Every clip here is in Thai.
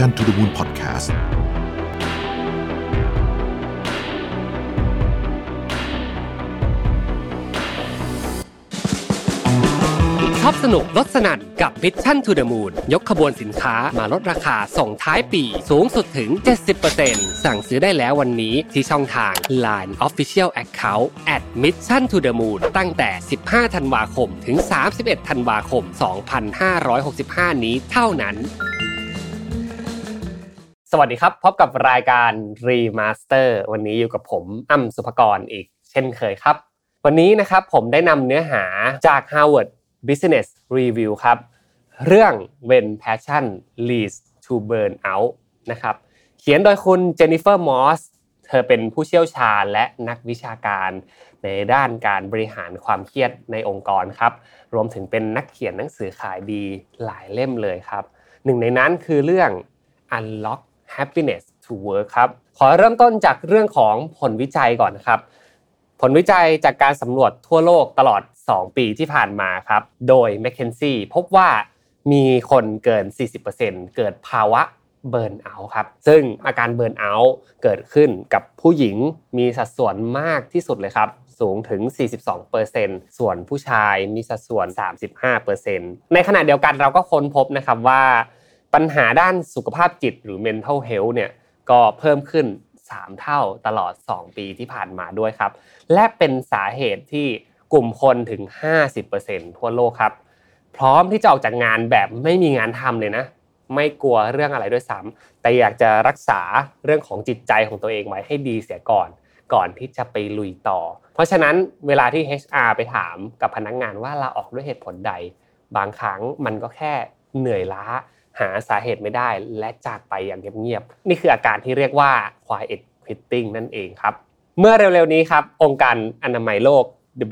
Mission to the Moon Podcast ชอบสนุกลดสนั่นกับ Mission to the Moon ยกขบวนสินค้ามาลดราคาส่งท้ายปี สูงสุดถึง 70%สั่งซื้อได้แล้ววันนี้ที่ช่องทาง Line Official Account at Mission to the Moon ตั้งแต่ 15 ธันวาคม ถึง 31 ธันวาคม 2565 นี้เท่านั้น สวัสดีครับ พบกับรายการ Remaster วันนี้อยู่กับผมอ้ำสุภกรอีกเช่นเคยครับ วันนี้นะครับผมได้นำเนื้อหาจาก Harvard Business Review ครับ เรื่อง When Passion Leads to Burnout นะครับ เขียนโดยคุณเจนนิเฟอร์มอสเธอเป็นผู้เชี่ยวชาญและนักวิชาการในด้านการบริหารความเครียดในองค์กรครับ รวมถึงเป็นนักเขียนหนังสือขายดีหลายเล่มเลยครับ หนึ่งในนั้นคือเรื่อง Unlock Happiness to Work ครับขอเริ่มต้นจากเรื่องของผลวิจัยก่อนนะครับ ผลวิจัยจากการสำรวจทั่วโลกตลอด 2 ปีที่ผ่านมาครับ โดย m c k เคนซี่พบว่ามีคนเกิน 40%เกิดภาวะเบิร์นเอาท์ครับ ซึ่งอาการเบิร์นเอาท์เกิดขึ้นกับผู้หญิงมีสัดส่วนมากที่สุดเลยครับ สูงถึง 42%ส่วนผู้ชายมีสัดส่วน 35%ในขณะเดียวกันเราก็ค้นพบนะครับว่า ปัญหาด้านสุขภาพจิตหรือ mental health เนี่ยก็เพิ่มขึ้น 3 เท่าตลอด 2 ปีที่ผ่านมาด้วยครับ และเป็นสาเหตุที่กลุ่มคนถึง 50%ทั่วโลกครับ พร้อมที่จะออกจากงานแบบไม่มีงานทำเลยนะ ไม่กลัวเรื่องอะไรด้วยซ้ำแต่อยากจะรักษาเรื่องของจิตใจของตัวเองไว้ให้ดีเสียก่อน ก่อนที่จะไปลุยต่อ เพราะฉะนั้นเวลาที่ HR ไปถามกับพนักงานว่าลาออกด้วยเหตุผลใด บางครั้งมันก็แค่เหนื่อยล้า หาสาเหตุไม่ได้และจากไปอย่างเงียบๆนี่คืออาการที่เรียกว่า quiet quitting นั่นเองครับ เมื่อเร็วๆนี้ครับ องค์การอนามัยโลก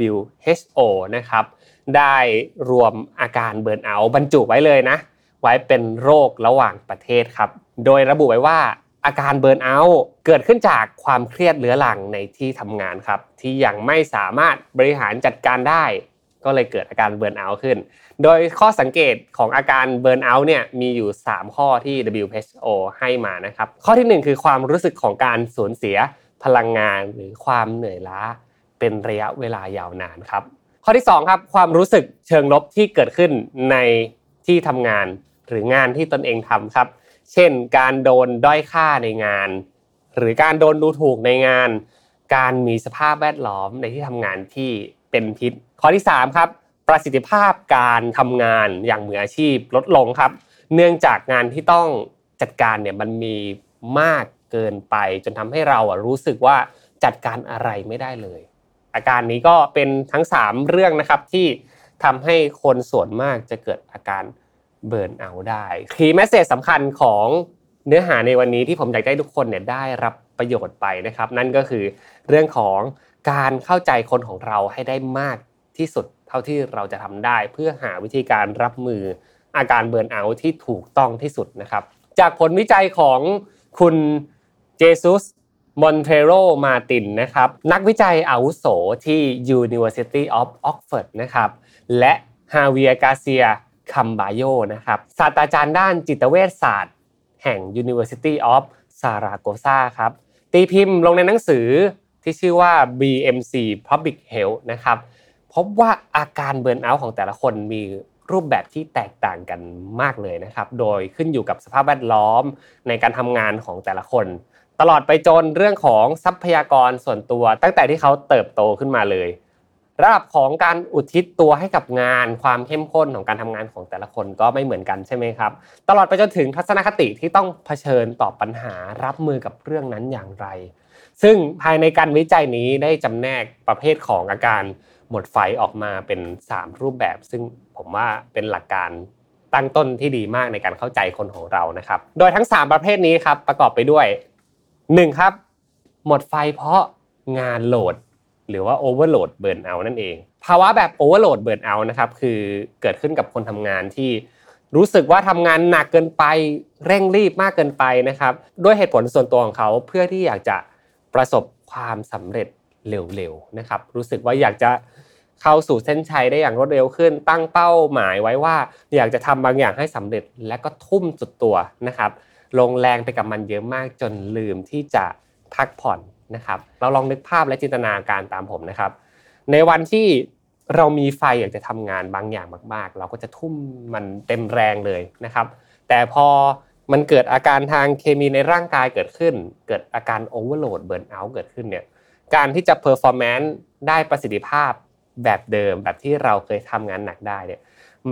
WHO นะครับ ได้รวมอาการเบิร์นเอาบรรจุไว้เลยนะ ไว้เป็นโรคระหว่างประเทศครับ โดยระบุไว้ว่าอาการเบิร์นเอาท์เกิดขึ้นจากความเครียดเรื้อรังในที่ทำงานครับ ที่ยังไม่สามารถบริหารจัดการได้ ก็เลยเกิดอาการเบิร์นเอาท์ขึ้น โดยข้อสังเกตของอาการเบิร์นเอาท์เนี่ยมีอยู่ 3 ข้อที่ WHO ให้มานะครับ ข้อทีหนึ่1 คือความรู้สึกของการสูญเสียพลังงานหรือความเหนื่อยล้าเป็นระยะเวลายาวนานครับ ข้อที่2ครับความรู้สึกเชิงลบที่เกิดขึ้นในที่ทำงานหรืองานที่ตนเองทำครับ เช่น การโดนด้อยค่าในงาน หรือการโดนดูถูกในงาน การมีสภาพแวดล้อมในที่ทำงานที่เป็นพิษ ข้อที่3ครับประสิทธิภาพการทำงานอย่างมืออาชีพลดลงครับ เนื่องจากงานที่ต้องจัดการเนี่ยมันมีมากเกินไป จนทำให้เราอะรู้สึกว่าจัดการอะไรไม่ได้เลย อาการนี้ก็เป็นทั้ง 3 เรื่องนะครับที่ทำให้คนส่วนมากจะเกิดอาการ burnout ได้ key message สำคัญของเนื้อหาในวันนี้ที่ผมอยากให้ทุกคนเนี่ยได้รับประโยชน์ไปนะครับ นั่นก็คือเรื่องของการเข้าใจคนของเราให้ได้มาก ที่สุดเท่าที่เราจะทำได้ เพื่อหาวิธีการรับมืออาการ burnout ที่ถูกต้องที่สุดนะครับ จากผลวิจัยของคุณเจซุสมอนเทโรมาตินนะครับนักวิจัยอาวุโสที่ University of Oxford นะครับและฮาเวียกาเซียคัมบาโยนะครับศาสตราจารย์ด้านจิตเวชศาสตร์ แห่ง University of Saragossa ครับตีพิมพ์ลงในหนังสือที่ชื่อว่า BMC Public Health นะครับ บว่าอาการเบิร์นเอาท์ของแต่ละคนมีรูปแบบที่แตกต่างกันมากเลยนะครับ โดยขึ้นอยู่กับสภาพแวดล้อมในการทำงานของแต่ละคน ตลอดไปจนเรื่องของทรัพยากรส่วนตัว ตั้งแต่ที่เขาเติบโตขึ้นมาเลยระดับของการอุทิศตัวให้กับงานความเข้มข้นของการทำงานของแต่ละคนก็ไม่เหมือนกันใช่ไหมครับ ตลอดไปจนถึงทัศนคติที่ต้องเผชิญต่อปัญหารับมือกับเรื่องนั้นอย่างไร ซึ่งภายในการวิจัยนี้ได้จำแนกประเภทของอาการ หมดไฟออกมาเป็น 3 รูปแบบ ซึ่งผมว่าเป็นหลักการตั้งต้นที่ดีมากในการเข้าใจคนของเรานะครับ โดยทั้ง 3 ประเภทนี้ครับประกอบไปด้วย 1. ครับ หมดไฟเพราะงาน load หรือว่า overload burnout นั่นเอง ภาวะแบบ overload burnout นะครับคือเกิดขึ้นกับคนทำงานที่รู้สึกว่าทำงานหนักเกินไปเร่งรีบมากเกินไปนะครับ ด้วยเหตุผลส่วนตัวของเขาเพื่อที่อยากจะประสบความสำเร็จ เร็วๆนะครับ รู้สึกว่าอยากจะเข้าสู่เส้นชัยได้อย่างรวดเร็วขึ้น ตั้งเป้าหมายไว้ว่า อยากจะทำบางอย่างให้สำเร็จและก็ทุ่มสุดตัวนะครับลงแรงไปกับมันเยอะมากจนลืมที่จะพักผ่อนนะครับ เราลองนึกภาพและจินตนาการตามผมนะครับ ในวันที่เรามีไฟอยากจะทำงานบางอย่างมาก ๆ เราก็จะทุ่มมันเต็มแรงเลยนะครับ แต่พอมันเกิดอาการทางเคมีในร่างกายเกิดขึ้น เกิดอาการ overload burnout เกิดขึ้นเนี่ย การที่จะ performance ได้ประสิทธิภาพแบบเดิมแบบที่เราเคยทำงานหนักได้เนี่ย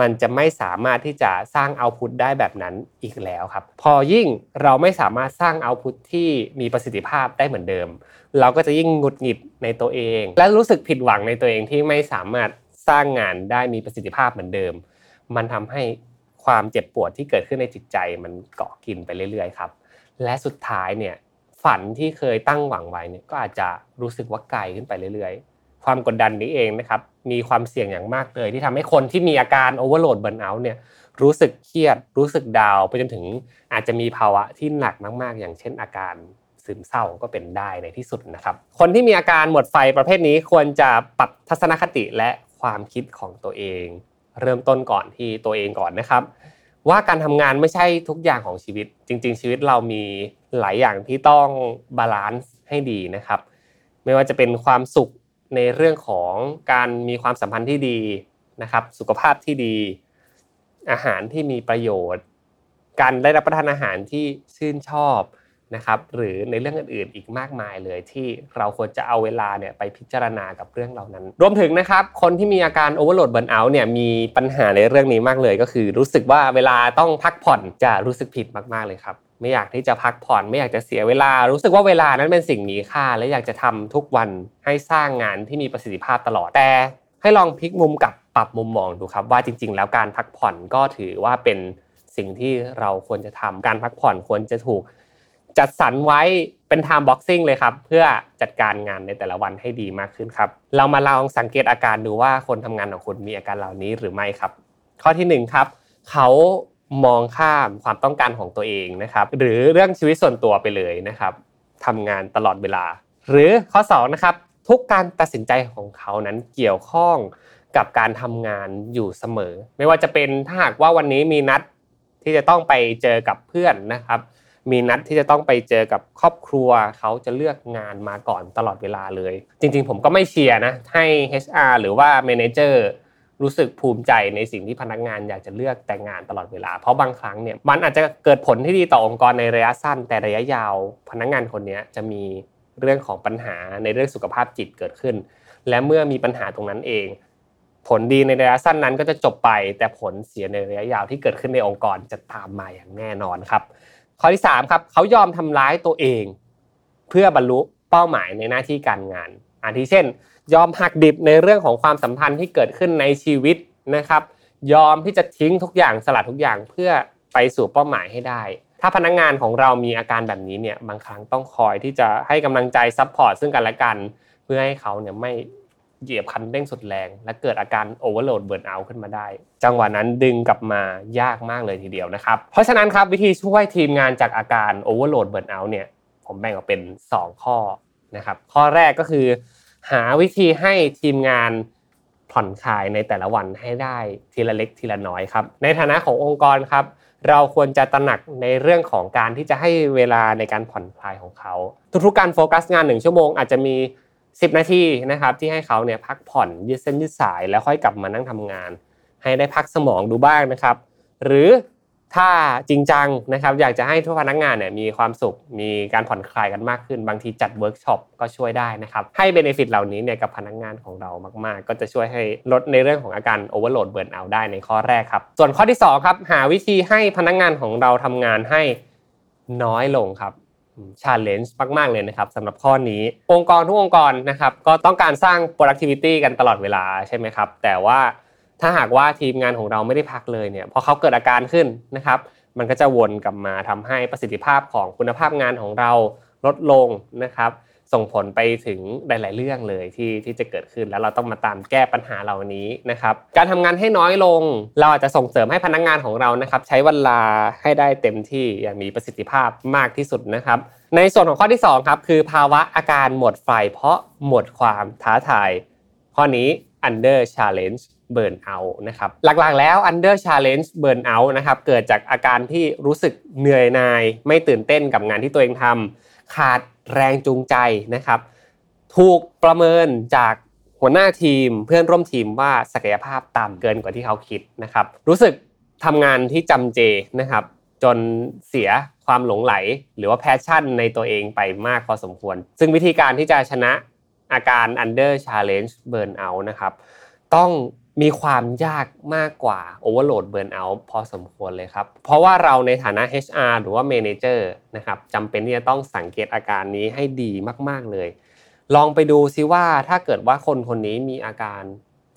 มันจะไม่สามารถที่จะสร้าง output ได้แบบนั้นอีกแล้วครับ พอยิ่งเราไม่สามารถสร้าง output ที่มีประสิทธิภาพได้เหมือนเดิม เราก็จะยิ่งหงุดหงิดในตัวเอง และรู้สึกผิดหวังในตัวเองที่ไม่สามารถสร้างงานได้มีประสิทธิภาพเหมือนเดิม มันทำให้ความเจ็บปวดที่เกิดขึ้นในจิตใจมันเกาะกินไปเรื่อยๆครับ และสุดท้ายเนี่ย ฝันที่เคยตั้งหวังไว้เนี่ยก็อาจจะรู้สึกว่าไกลขึ้นไปเรื่อยๆ ความกดดันนี้เองนะครับมีความเสี่ยงอย่างมากเลย ที่ทำให้คนที่มีอาการโอเวอร์โหลดเบิร์นเอาท์เนี่ยรู้สึกเครียด รู้สึกดาวไปจนถึงอาจจะมีภาวะที่หนักมาก ๆ อย่างเช่นอาการซึมเศร้าก็เป็นได้ในที่สุดนะครับ คนที่มีอาการหมดไฟประเภทนี้ควรจะปรับทัศนคติและความคิดของตัวเอง เริ่มต้นก่อนที่ตัวเองก่อนนะครับ ว่าการทำงานไม่ใช่ทุกอย่างของชีวิต จริง ๆ ชีวิตเรามีหลายอย่างที่ต้อง balance ให้ดีนะครับ ไม่ว่าจะเป็นความสุขในเรื่องของการมีความสัมพันธ์ที่ดีนะครับ สุขภาพที่ดี อาหารที่มีประโยชน์ การได้รับประทานอาหารที่ชื่นชอบ นะครับหรือในเรื่องอื่นๆ อีกมากมายเลยที่เราควรจะเอาเวลาเนี่ยไปพิจารณากับเรื่องเหล่านั้น รวมถึงนะครับคนที่มีอาการโอเวอร์โหลดเบิร์นเอาท์เนี่ยมีปัญหาในเรื่องนี้มากเลย ก็คือรู้สึกว่าเวลาต้องพักผ่อนจะรู้สึกผิดมากๆเลยครับไม่อยากที่จะพักผ่อนไม่อยากจะเสียเวลา รู้สึกว่าเวลานั้นเป็นสิ่งมีค่า และอยากจะทำทุกวันให้สร้างงานที่มีประสิทธิภาพตลอดแต่ ให้ลองพลิกมุมกับปรับมุมมองดูครับว่าจริง ๆ แล้วการพักผ่อนก็ถือว่าเป็นสิ่งที่เราควรจะทำการพักผ่อนควรจะถูก จัดสรรไว้เป็น time boxing เลยครับ เพื่อจัดการงานในแต่ละวันให้ดีมากขึ้นครับ เรามาลองสังเกตอาการดูว่าคนทำงานของคุณมีอาการเหล่านี้หรือไม่ครับ ข้อที่1ครับเขามองข้ามความต้องการของตัวเองนะครับ หรือเรื่องชีวิตส่วนตัวไปเลยนะครับทำงานตลอดเวลา หรือข้อ2นะครับทุกการตัดสินใจของเขานั้นเกี่ยวข้องกับการทำงานอยู่เสมอ ไม่ว่าจะเป็นถ้าหากว่าวันนี้มีนัดที่จะต้องไปเจอกับเพื่อนนะครับ มีนัดที่จะต้องไปเจอกับครอบครัวเขาจะเลือกงานมาก่อนตลอดเวลาเลย จริง ๆ ผมก็ไม่เชียร์นะให้ HR หรือว่า Manager รู้สึกภูมิใจในสิ่งที่พนักงานอยากจะเลือกแต่งงานตลอดเวลา เพราะบางครั้งเนี่ยมันอาจจะเกิดผลที่ดีต่อองค์กรในระยะสั้น แต่ระยะยาว พนักงานคนนี้จะมีเรื่องของปัญหาในเรื่องสุขภาพจิตเกิดขึ้น และเมื่อมีปัญหาตรงนั้นเอง ผลดีในระยะสั้นนั้นก็จะจบไป แต่ผลเสียในระยะยาวที่เกิดขึ้นในองค์กรจะตามมาอย่างแน่นอนครับ ข้อที่3ครับเขายอมทำร้ายตัวเอง เพื่อบรรลุเป้าหมายในหน้าที่การงานอาทิเช่น ยอมหักดิบในเรื่องของความสัมพันธ์ที่เกิดขึ้นในชีวิตนะครับ ยอมที่จะทิ้งทุกอย่างสลัดทุกอย่างเพื่อไปสู่เป้าหมายให้ได้ ถ้าพนักงานของเรามีอาการแบบนี้เนี่ยบางครั้งต้องคอยที่จะให้กำลังใจ support ซึ่งกันและกัน เพื่อให้เขาเนี่ยไม่ เหยียบคันเร่งสุดแรง และเกิดอาการโอเวอร์โหลดเบิร์นเอาขึ้นมาได้ จังหวะนั้นดึงกลับมายากมากเลยทีเดียวนะครับ เพราะฉะนั้นครับวิธีช่วยทีมงานจากอาการโอเวอร์โหลดเบิร์นเอาเนี่ยผมแบ่งออกเป็น 2 ข้อนะครับข้อแรกก็คือ หาวิธีให้ทีมงานผ่อนคลายในแต่ละวันให้ได้ทีละเล็กทีละน้อยครับในฐานะขององค์กรครับเราควรจะตระหนักในเรื่องของการที่จะให้เวลาในการผ่อนคลายของเขา ทุกๆการโฟกัสงานหนึ่งชั่วโมงอาจจะมี 10 นาทีนะครับที่ให้เขาเนี่ยพักผ่อนยืดเส้นยืดสายแล้วค่อยกลับมานั่งทำงาน ให้ได้พักสมองดูบ้างนะครับ หรือถ้าจริงจังนะครับอยากจะให้ทุกพนักงานเนี่ยมีความสุขมีการผ่อนคลายกันมากขึ้น บางทีจัดเวิร์กช็อปก็ช่วยได้นะครับให้ benefit เหล่านี้เนี่ยกับพนักงานของเรามากๆ ก็จะช่วยให้ลดในเรื่องของอาการ overload burnout ได้ในข้อแรกครับ ส่วนข้อที่2ครับหาวิธีให้พนักงานของเราทำงานให้น้อยลงครับ ชาเลนจ์มากๆเลยนะครับสำหรับข้อนี้ องค์กรทุกองค์กรนะครับก็ต้องการสร้าง productivity กันตลอดเวลาใช่ไหมครับ แต่ว่าถ้าหากว่าทีมงานของเราไม่ได้พักเลยเนี่ยพอเขาเกิดอาการขึ้นนะครับ มันก็จะวนกลับมาทำให้ประสิทธิภาพของคุณภาพงานของเราลดลงนะครับ ส่งผลไปถึงหลาย ๆ เรื่องเลยที่ที่จะเกิดขึ้นแล้วเราต้องมาตามแก้ปัญหาเหล่านี้นะครับการทำงานให้น้อยลง เราอาจจะส่งเสริมให้พนักงานของเรานะครับ ใช้เวลาให้ได้เต็มที่อย่างมีประสิทธิภาพมากที่สุดนะครับ ในส่วนของข้อที่2ครับคือภาวะอาการหมดไฟเพราะหมดความท้าทายข้อนี้ under challenge เบิร์นเอาท์นะครับหลักๆแล้ว under challenge burn out นะครับเกิดจากอาการที่รู้สึกเหนื่อยนาย ไม่ตื่นเต้นกับงานที่ตัวเองทำขาด แรงจูงใจนะครับ ถูกประเมินจากหัวหน้าทีมเพื่อนร่วมทีมว่าศักยภาพต่ำเกินกว่าที่เขาคิดนะครับ รู้สึกทำงานที่จำเจนะครับ จนเสียความหลงไหล หรือว่าแพชชั่นในตัวเองไปมากพอสมควร ซึ่งวิธีการที่จะชนะอาการ under challenge burn out นะครับ ต้อง มีความยากมากกว่า overload burn out พอสมควรเลยครับ เพราะว่าเราในฐานะ HR หรือว่า manager นะครับจำเป็นที่จะต้องสังเกตอาการนี้ให้ดีมาก ๆ เลย ลองไปดูซิว่าถ้าเกิดว่าคนคนนี้มีอาการ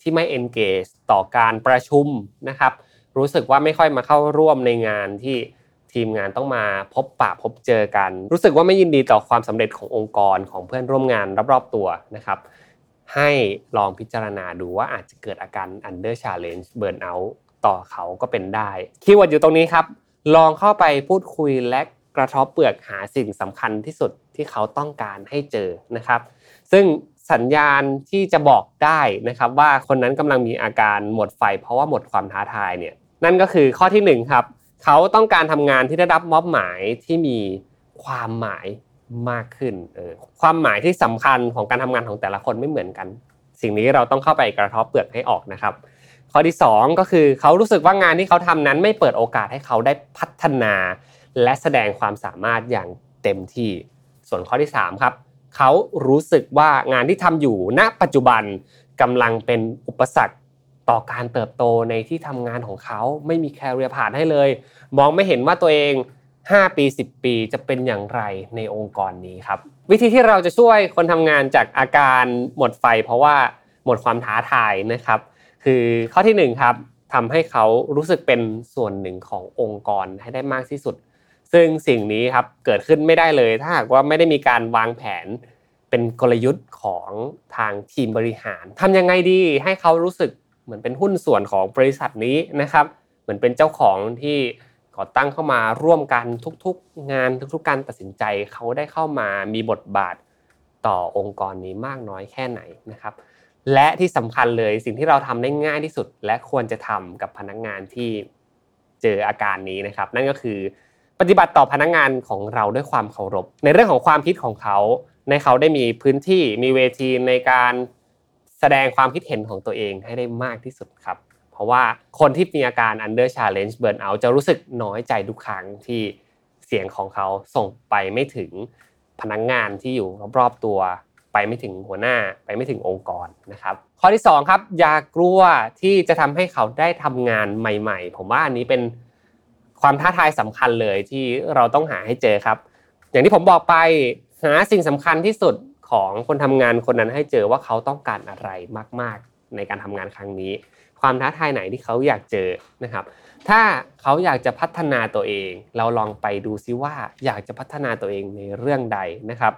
ที่ไม่ engage ต่อการประชุมนะครับ รู้สึกว่าไม่ค่อยมาเข้าร่วมในงานที่ทีมงานต้องมาพบปะพบเจอกัน รู้สึกว่าไม่ยินดีต่อความสำเร็จขององค์กรของเพื่อนร่วมงานรอบๆตัวนะครับ ให้ลองพิจารณาดูว่าอาจจะเกิดอาการ under challenge burnout ต่อเขาก็เป็นได้ keyword อยู่ตรงนี้ครับ ลองเข้าไปพูดคุยและกระทบเปลือกหาสิ่งสำคัญที่สุดที่เขาต้องการให้เจอนะครับ ซึ่งสัญญาณที่จะบอกได้นะครับว่าคนนั้นกำลังมีอาการหมดไฟ เพราะว่าหมดความท้าทายเนี่ยนั่นก็คือข้อที่1ครับเขาต้องการทำงานที่ได้รับมอบหมายที่มีความหมาย มากขึ้นเออความหมายที่สำคัญของการทำงานของแต่ละคนไม่เหมือนกัน สิ่งนี้เราต้องเข้าไปกระทบเปลือกให้ออกนะครับ ข้อที่ 2 ก็คือเขารู้สึกว่างานที่เขาทำนั้นไม่เปิดโอกาสให้เขาได้พัฒนา และแสดงความสามารถอย่างเต็มที่ ส่วนข้อที่3ครับเขารู้สึกว่างานที่ทำอยู่ณปัจจุบันกำลังเป็นอุปสรรคต่อการเติบโตในที่ทำงานของเขาไม่มีแคริเอร์ผ่านให้เลย มองไม่เห็นว่าตัวเอง 5 ปี 10 ปีจะเป็นอย่างไรในองค์กรนี้ครับ วิธีที่เราจะช่วยคนทำงานจากอาการหมดไฟ เพราะว่าหมดความท้าทายนะครับ คือข้อที่1ครับทำให้เขารู้สึกเป็นส่วนหนึ่งขององค์กรให้ได้มากที่สุด ซึ่งสิ่งนี้ครับเกิดขึ้นไม่ได้เลย ถ้าหากว่าไม่ได้มีการวางแผนเป็นกลยุทธ์ของทางทีมบริหารทำยังไงดีให้เขารู้สึกเหมือนเป็นหุ้นส่วนของบริษัทนี้นะครับ เหมือนเป็นเจ้าของที่ ก่อตั้งเข้ามาร่วมกันทุกๆ งานทุกๆ การตัดสินใจเขาได้เข้ามามีบทบาทต่อองค์กรนี้มากน้อยแค่ไหนนะครับ และที่สำคัญเลยสิ่งที่เราทำได้ง่ายที่สุด และควรจะทำกับพนักงานที่เจออาการนี้นะครับ นั่นก็คือปฏิบัติต่อพนักงานของเราด้วยความเคารพ ในเรื่องของความคิดของเขาในเขาได้มีพื้นที่มีเวทีในการแสดงความคิดเห็นของตัวเองให้ได้มากที่สุดครับ ราะว่าคนที่มีอาการ under challenge burn out จะรู้สึกน้อยใจทุกครั้งที่เสียงของเขาส่งไปไม่ถึงพนักงงานที่อยู่รอบๆตัว ไปไม่ถึงหัวหน้าไปไม่ถึงองค์กรนะครับ ข้อที่2ครับอย่ากลัวที่จะทำให้เขาได้ทำงานใหม่ ๆ ผมว่าอันนี้เป็นความท้าทายสำคัญเลยที่เราต้องหาให้เจอครับ อย่างที่ผมบอกไปหาสิ่งสำคัญที่สุดของคนทำงานคนนั้นให้เจอว่าเขาต้องการอะไรมาก ๆ ในการทำงานครั้งนี้ ความท้าทายไหนที่เขาอยากเจอนะครับ ถ้าเขาอยากจะพัฒนาตัวเอง เราลองไปดูซิว่าอยากจะพัฒนาตัวเองในเรื่องใดนะครับ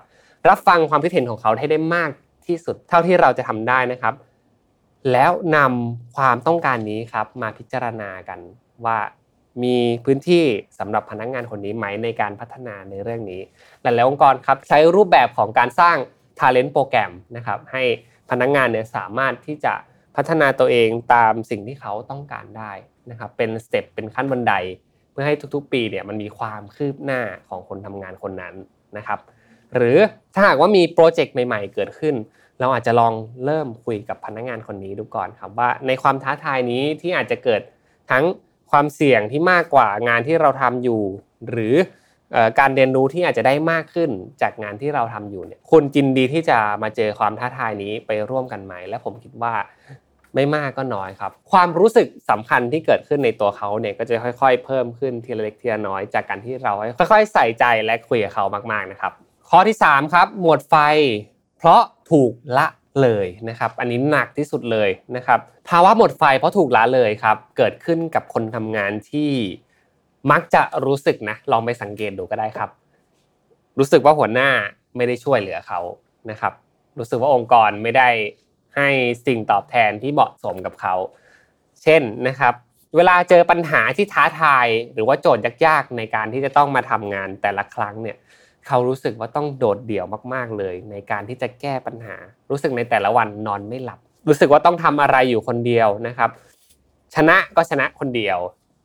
รับฟังความคิดเห็นของเขาให้ได้มากที่สุดเท่าที่เราจะทำได้นะครับ แล้วนำความต้องการนี้ครับมาพิจารณากันว่ามีพื้นที่สำหรับพนักงงานคนนี้ไหมในการพัฒนาในเรื่องนี้หลายๆองค์กรครับใช้รูปแบบของการสร้าง Talent โปรแกรมนะครับให้พนักงงานเนี่ยสามารถที่จะ พัฒนาตัวเองตามสิ่งที่เขาต้องการได้นะครับเป็นสเต็ปเป็นขั้นบันได เพื่อให้ทุกๆ ปีเนี่ยมันมีความคืบหน้าของคนทำงานคนนั้นนะครับ หรือถ้าหากว่ามีโปรเจกต์ใหม่ๆ เกิดขึ้น เราอาจจะลองเริ่มคุยกับพนักงานคนนี้ดูก่อนครับว่าในความท้าทายนี้ที่อาจจะเกิดทั้งความเสี่ยงที่มากกว่างานที่เราทำอยู่ หรือ การเรียนรู้ที่อาจจะได้มากขึ้นจากงานที่เราทำอยู่เนี่ยคุณจินดีที่จะมาเจอความท้าทายนี้ไปร่วมกันไหม และผมคิดว่าไม่มากก็น้อยครับ ความรู้สึกสำคัญที่เกิดขึ้นในตัวเขาเนี่ยก็จะค่อย ๆ เพิ่มขึ้นทีละเล็กทีละน้อยจากการที่เราค่อย ๆ ใส่ใจและคุยกับเขามากๆนะครับ ข้อที่ 3 ครับ หมดไฟ เพราะถูกละเลยนะครับ อันนี้หนักที่สุดเลยนะครับภาวะหมดไฟเพราะถูกละเลยครับ เกิดขึ้นกับคนทำงานที่ มักจะรู้สึกนะลองไปสังเกตดูก็ได้ครับ รู้สึกว่าหัวหน้าไม่ได้ช่วยเหลือเขานะครับ รู้สึกว่าองค์กรไม่ได้ให้สิ่งตอบแทนที่เหมาะสมกับเขา เช่นนะครับ เวลาเจอปัญหาที่ท้าทาย หรือว่าโจทย์ยากๆ ในการที่จะต้องมาทำงานแต่ละครั้งเนี่ยเขารู้สึกว่าต้องโดดเดี่ยวมากๆเลย ในการที่จะแก้ปัญหา รู้สึกในแต่ละวันนอนไม่หลับ รู้สึกว่าต้องทำอะไรอยู่คนเดียวนะครับ ชนะก็ชนะคนเดียว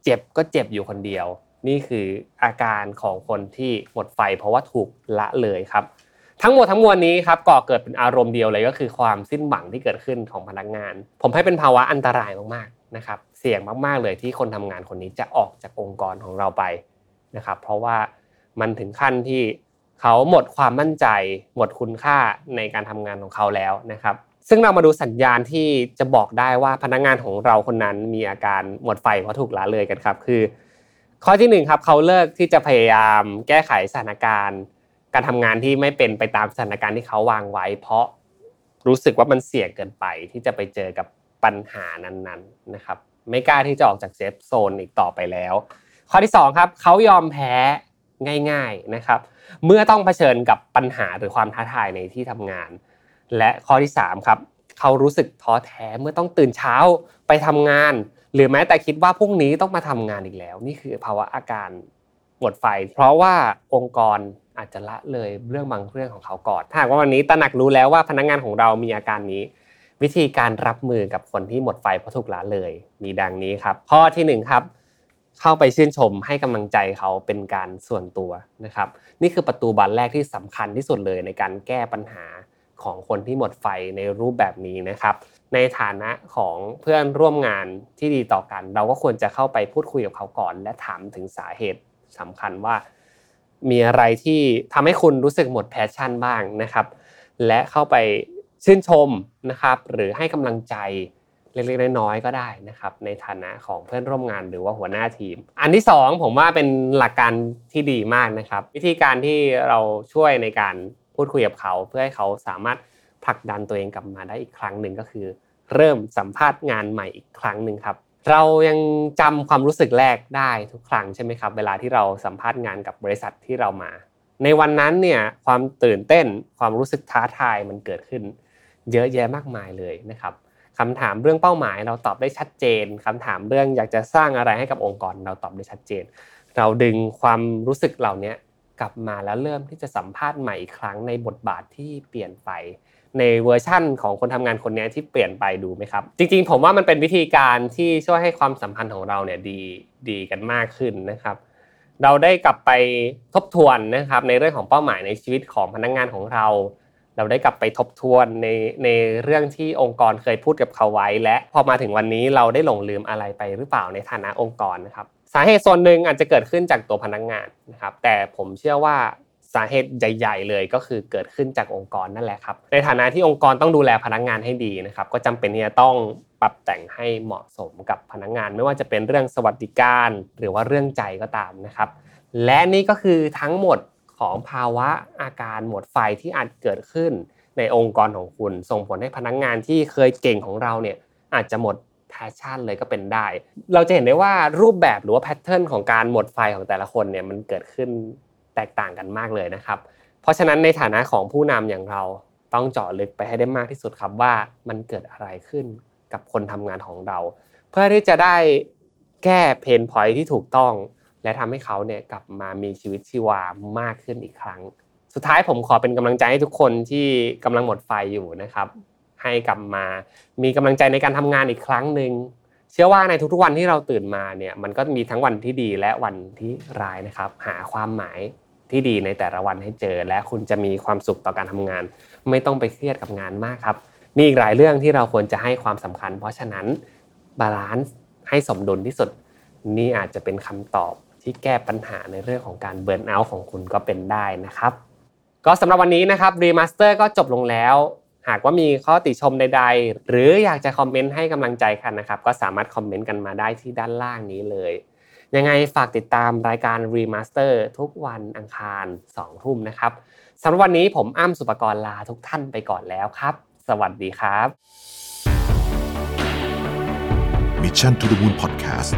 เจ็บก็เจ็บอยู่คนเดียว นี่คืออาการของคนที่หมดไฟ เพราะว่าถูกละเลยครับ ทั้งหมดทั้งมวลนี้ครับก่อเกิดเป็นอารมณ์เดียวเลยก็คือความสิ้นหวังที่เกิดขึ้นของพนักงาน ผมให้เป็นภาวะอันตรายมากๆนะครับ เสี่ยงมากๆเลยที่คนทำงานคนนี้จะออกจากองค์กรของเราไปนะครับ เพราะว่ามันถึงขั้นที่เขาหมดความมั่นใจ หมดคุณค่าในการทำงานของเขาแล้วนะครับ ซึ่งเรามาดูสัญญาณที่จะบอกได้ว่าพนักงานของเราคนนั้นมีอาการหมดไฟเพราะถูกละเลยกันครับคือ ข้อที่หนึ่งครับเขาเลิกที่จะพยายามแก้ไขสถานการณ์ การทำงานที่ไม่เป็นไปตามสถานการณ์ที่เขาวางไว้ เพราะรู้สึกว่ามันเสี่ยงเกินไปที่จะไปเจอกับปัญหานั้นๆนะครับไม่กล้าที่จะออกจากเซฟโซนอีกต่อไปแล้ว ข้อที่2ครับเขายอมแพ้ง่าย ๆนะครับ เมื่อต้องเผชิญกับปัญหาหรือความท้าทายในที่ทำงาน และข้อที่3ครับเขารู้สึกท้อแท้เมื่อต้องตื่นเช้าไปทำงาน หรือแม้แต่คิดว่าพรุ่งนี้ต้องมาทำงานอีกแล้ว นี่คือภาวะอาการหมดไฟ เพราะว่าองค์กรอาจจะละเลยเรื่องบางเรื่องของเขาก่อนถ้าหากว่าวันนี้ตระหนักรู้แล้วว่าพนักงานของเรามีอาการนี้ วิธีการรับมือกับคนที่หมดไฟเพราะถูกละเลย มีดังนี้ครับข้อที่1ครับเข้าไปชื่นชมให้กำลังใจเขาเป็นการส่วนตัวนะครับ นี่คือประตูบานแรกที่สำคัญที่สุดเลยในการแก้ปัญหา ของคนที่หมดไฟในรูปแบบนี้นะครับ ในฐานะของเพื่อนร่วมงานที่ดีต่อกัน เราก็ควรจะเข้าไปพูดคุยกับเขาก่อน และถามถึงสาเหตุสำคัญว่า มีอะไรที่ทำให้คุณรู้สึกหมดแพชชั่นบ้างนะครับ และเข้าไปชื่นชมนะครับ หรือให้กำลังใจเล็กๆน้อยๆก็ได้นะครับ ในฐานะของเพื่อนร่วมงานหรือว่าหัวหน้าทีม อันที่ 2 ผมว่าเป็นหลักการที่ดีมากนะครับ วิธีการที่เราช่วยในการ พูดคุยกับเขา เพื่อให้เขาสามารถผลักดันตัวเองกลับมาได้อีกครั้งหนึ่งก็คือ เริ่มสัมภาษณ์งานใหม่อีกครั้งหนึ่งครับ เรายังจำความรู้สึกแรกได้ทุกครั้งใช่ไหมครับ เวลาที่เราสัมภาษณ์งานกับบริษัทที่เรามา ในวันนั้นเนี่ยความตื่นเต้นความรู้สึกท้าทายมันเกิดขึ้น เยอะแยะมากมายเลยนะครับคำถามเรื่องเป้าหมายเราตอบได้ชัดเจนคำถามเรื่องอยากจะสร้างอะไรให้กับองค์กร เราตอบได้ชัดเจน เราดึงความรู้สึกเหล่านี้ กลับมาแล้วเริ่มที่จะสัมภาษณ์ใหม่อีกครั้งในบทบาทที่เปลี่ยนไป ในเวอร์ชั่นของคนทำงานคนนี้ที่เปลี่ยนไปดูไหมครับ จริง ๆ ผมว่ามันเป็นวิธีการที่ช่วยให้ความสัมพันธ์ของเราเนี่ยดีดีกันมากขึ้นนะครับ เราได้กลับไปทบทวนนะครับ ในเรื่องของเป้าหมายในชีวิตของพนักงานของเรา เราได้กลับไปทบทวนในในเรื่องที่องค์กรเคยพูดกับเขาไว้ และพอมาถึงวันนี้เราได้หลงลืมอะไรไปหรือเปล่าในฐานะองค์กรนะครับ สาเหตุส่วนหนึ่งอาจจะเกิดขึ้นจากตัวพนักงานนะครับ แต่ผมเชื่อว่าสาเหตุใหญ่ ๆ เลยก็คือเกิดขึ้นจากองค์กรนั่นแหละครับ ในฐานะที่องค์กรต้องดูแลพนักงานให้ดีนะครับ ก็จำเป็นที่จะต้องปรับแต่งให้เหมาะสมกับพนักงาน ไม่ว่าจะเป็นเรื่องสวัสดิการ หรือว่าเรื่องใจก็ตามนะครับ และนี่ก็คือทั้งหมดของภาวะอาการหมดไฟที่อาจเกิดขึ้นในองค์กรของคุณ ส่งผลให้พนักงงานที่เคยเก่งของเราเนี่ยอาจจะหมด passion เลยก็เป็นได้ เราจะเห็นได้ว่ารูปแบบหรือว่า pattern ของการหมดไฟของแต่ละคนเนี่ยมันเกิดขึ้นแตกต่างกันมากเลยนะครับ เพราะฉะนั้นในฐานะของผู้นำอย่างเราต้องเจาะลึกไปให้ได้มากที่สุดครับว่ามันเกิดอะไรขึ้นกับคนทำงานของเรา เพื่อที่จะได้แก้ pain point ที่ถูกต้อง และทำให้เขาเนี่ยกลับมามีชีวิตชีวามากขึ้นอีกครั้ง สุดท้ายผมขอเป็นกำลังใจให้ทุกคนที่กำลังหมดไฟอยู่นะครับ ให้กลับมา มีกำลังใจในการทำงานอีกครั้งหนึ่งเชื่อว่าในทุกๆวันที่เราตื่นมาเนี่ยมันก็มีทั้งวันที่ดีและวันที่ร้ายนะครับ หาความหมายที่ดีในแต่ละวันให้เจอ และคุณจะมีความสุขต่อการทำงาน ไม่ต้องไปเครียดกับงานมากครับมีอีกหลายเรื่องที่เราควรจะให้ความสำคัญ เพราะฉะนั้น balance ให้สมดุลที่สุด นี่อาจจะเป็นคำตอบที่แก้ปัญหาในเรื่องของการ burnout ของคุณก็เป็นได้นะครับ ก็สำหรับวันนี้นะครับ Remaster ก็จบลงแล้ว หากว่ามีข้อติชมใด ๆ หรืออยากจะ comment ให้กำลังใจกันนะครับ ก็สามารถ comment กันมาได้ที่ด้านล่างนี้เลย ยังไงฝากติดตามรายการ Remaster ทุกวันอังคาร2ทุ่มนะครับสำหรับวันนี้ผมอ้ำสุปกรณ์ลาทุกท่านไปก่อนแล้วครับ สวัสดีครับ Mission to the Moon Podcast